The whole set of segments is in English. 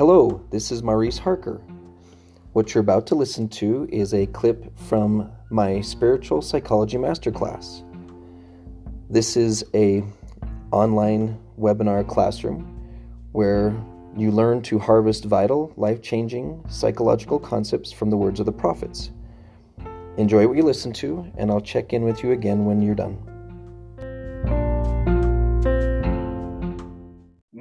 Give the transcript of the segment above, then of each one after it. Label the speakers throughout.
Speaker 1: Hello, this is Maurice Harker. What you're about to listen to is a clip from my spiritual psychology masterclass. This is a online webinar classroom where you learn to harvest vital, life-changing psychological concepts from the words of the prophets. Enjoy what you listen to, and I'll check in with you again when you're done.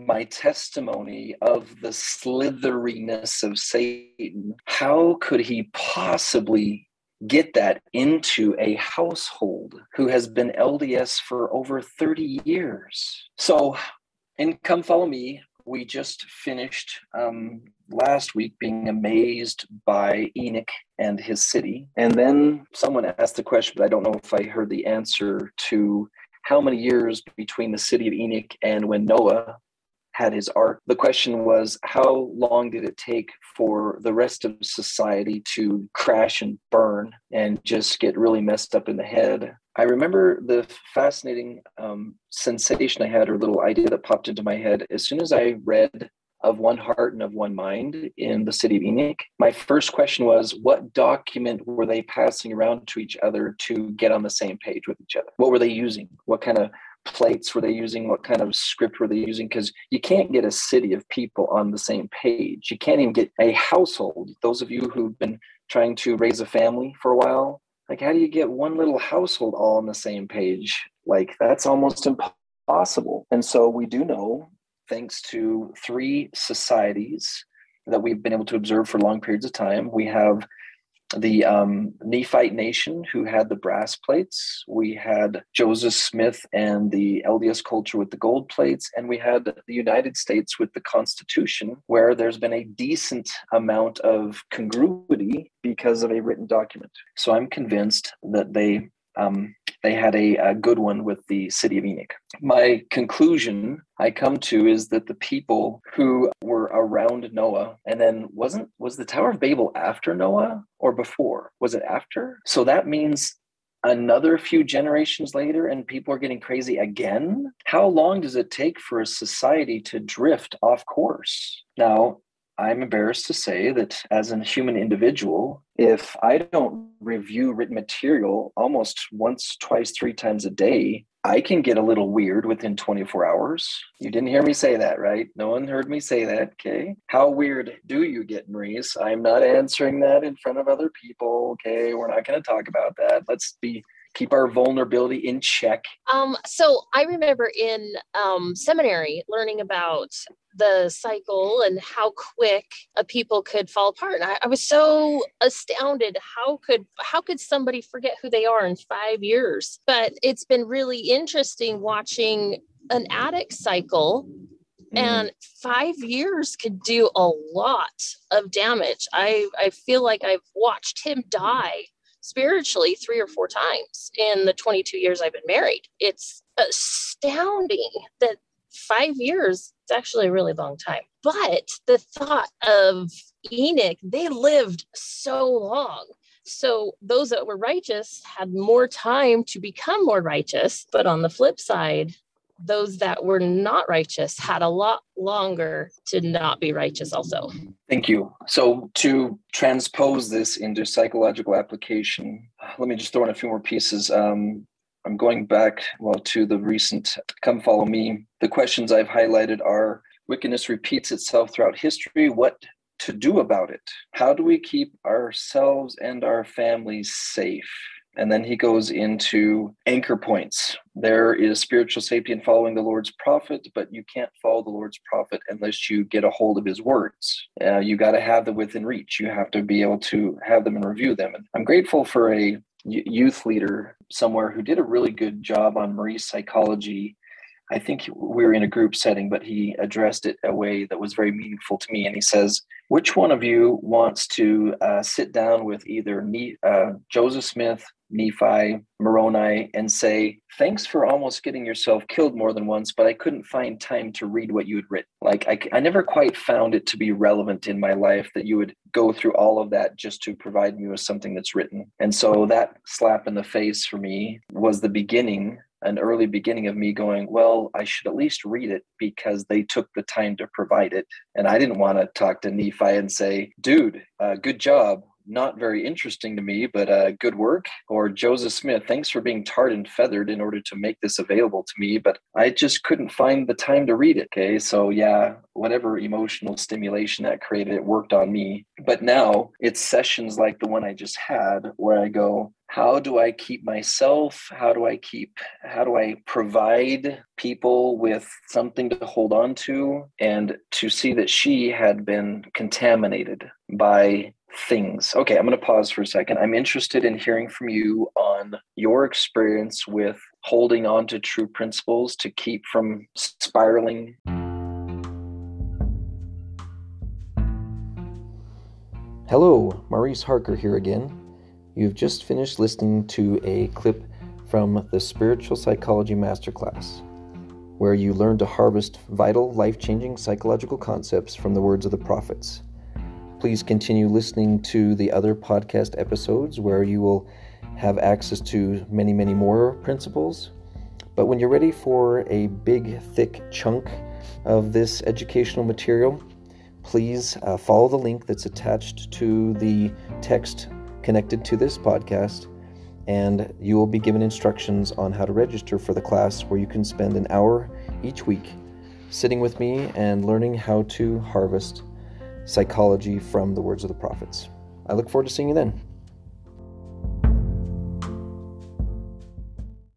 Speaker 1: My testimony of the slitheriness of Satan, how could he possibly get that into a household who has been LDS for over 30 years? So, and Come Follow Me, we just finished um, last week being amazed by Enoch and his city. And then someone asked the question, but I don't know if I heard the answer to how many years between the city of Enoch and when Noah had his ark. The question was, how long did it take for the rest of society to crash and burn and just get really messed up in the head? I remember the fascinating um, sensation I had, or little idea that popped into my head as soon as I read of one heart and of one mind in the city of Enoch. My first question was, what document were they passing around to each other to get on the same page with each other? What were they using? What kind of plates were they using? What kind of script were they using? Because you can't get a city of people on the same page. You can't even get a household. Those of you who've been trying to raise a family for a while, like how do you get one little household all on the same page? Like that's almost impossible. And so we do know, thanks to three societies that we've been able to observe for long periods of time, we have the um, Nephite nation who had the brass plates. We had Joseph Smith and the LDS culture with the gold plates. And we had the United States with the Constitution, where there's been a decent amount of congruity because of a written document. So I'm convinced that they um, they had a, a, good one with the city of Enoch. My conclusion I come to is that the people who were around Noah, and then wasn't was the Tower of Babel after Noah or before? Was it after? So that means another few generations later and people are getting crazy again? How long does it take for a society to drift off course? Now, I'm embarrassed to say that as a human individual, if I don't review written material almost once, twice, three times a day, I can get a little weird within 24 hours. You didn't hear me say that, right? No one heard me say that. Okay. How weird do you get, Maurice? I'm not answering that in front of other people. Okay. We're not going to talk about that. Let's be keep our vulnerability in check?
Speaker 2: Um, so I remember in um, seminary learning about the cycle and how quick a people could fall apart. And I, I, was so astounded. How could how could somebody forget who they are in five years? But it's been really interesting watching an addict cycle mm-hmm. and five years could do a lot of damage i i feel like i've watched him die spiritually three or four times in the 22 years I've been married. It's astounding that five years is actually a really long time. But the thought of Enoch, they lived so long. So those that were righteous had more time to become more righteous. But on the flip side, those that were not righteous had a lot longer to not be righteous also.
Speaker 1: Thank you. So to transpose this into psychological application let me just throw in a few more pieces. Um, i'm going back well to the recent come follow me. The questions i've highlighted are wickedness repeats itself throughout history. What to do about it? How do we keep ourselves and our families safe and then he goes into anchor points. There is spiritual safety in following the Lord's prophet, but you can't follow the Lord's prophet unless you get a hold of his words. Uh, you got to have them within reach. You have to be able to have them and review them. And I'm grateful for a youth leader somewhere who did a really good job on Marie's psychology I think we were in a group setting, but he addressed it a way that was very meaningful to me. And he says, Which one of you wants to uh, sit down with either ne- uh, Joseph Smith, Nephi, Moroni, and say, Thanks for almost getting yourself killed more than once, but I couldn't find time to read what you had written. Like, I, I never quite found it to be relevant in my life that you would go through all of that just to provide me with something that's written. And so that slap in the face for me was the beginning an early beginning of me going, well, I should at least read it because they took the time to provide it. And I didn't want to talk to Nephi and say, dude, uh, good job not very interesting to me, but uh, good work. Or Joseph Smith, thanks for being tarred and feathered in order to make this available to me, but I just couldn't find the time to read it. Okay. So, yeah, whatever emotional stimulation that created, it worked on me. But now it's sessions like the one I just had where I go, how do I keep myself? How do I keep, how do I provide people with something to hold on to and to see that she had been contaminated by things. Okay, I'm going to pause for a second. I'm interested in hearing from you on your experience with holding on to true principles to keep from spiraling.
Speaker 3: Hello, Maurice Harker here again. You've just finished listening to a clip from the Spiritual Psychology Masterclass, where you learn to harvest vital, life changing psychological concepts from the words of the prophets. Please continue listening to the other podcast episodes where you will have access to many, many more principles. But when you're ready for a big, thick chunk of this educational material, please uh, follow the link that's attached to the text connected to this podcast, and you will be given instructions on how to register for the class where you can spend an hour each week sitting with me and learning how to harvest psychology from the words of the prophets. I look forward to seeing you then.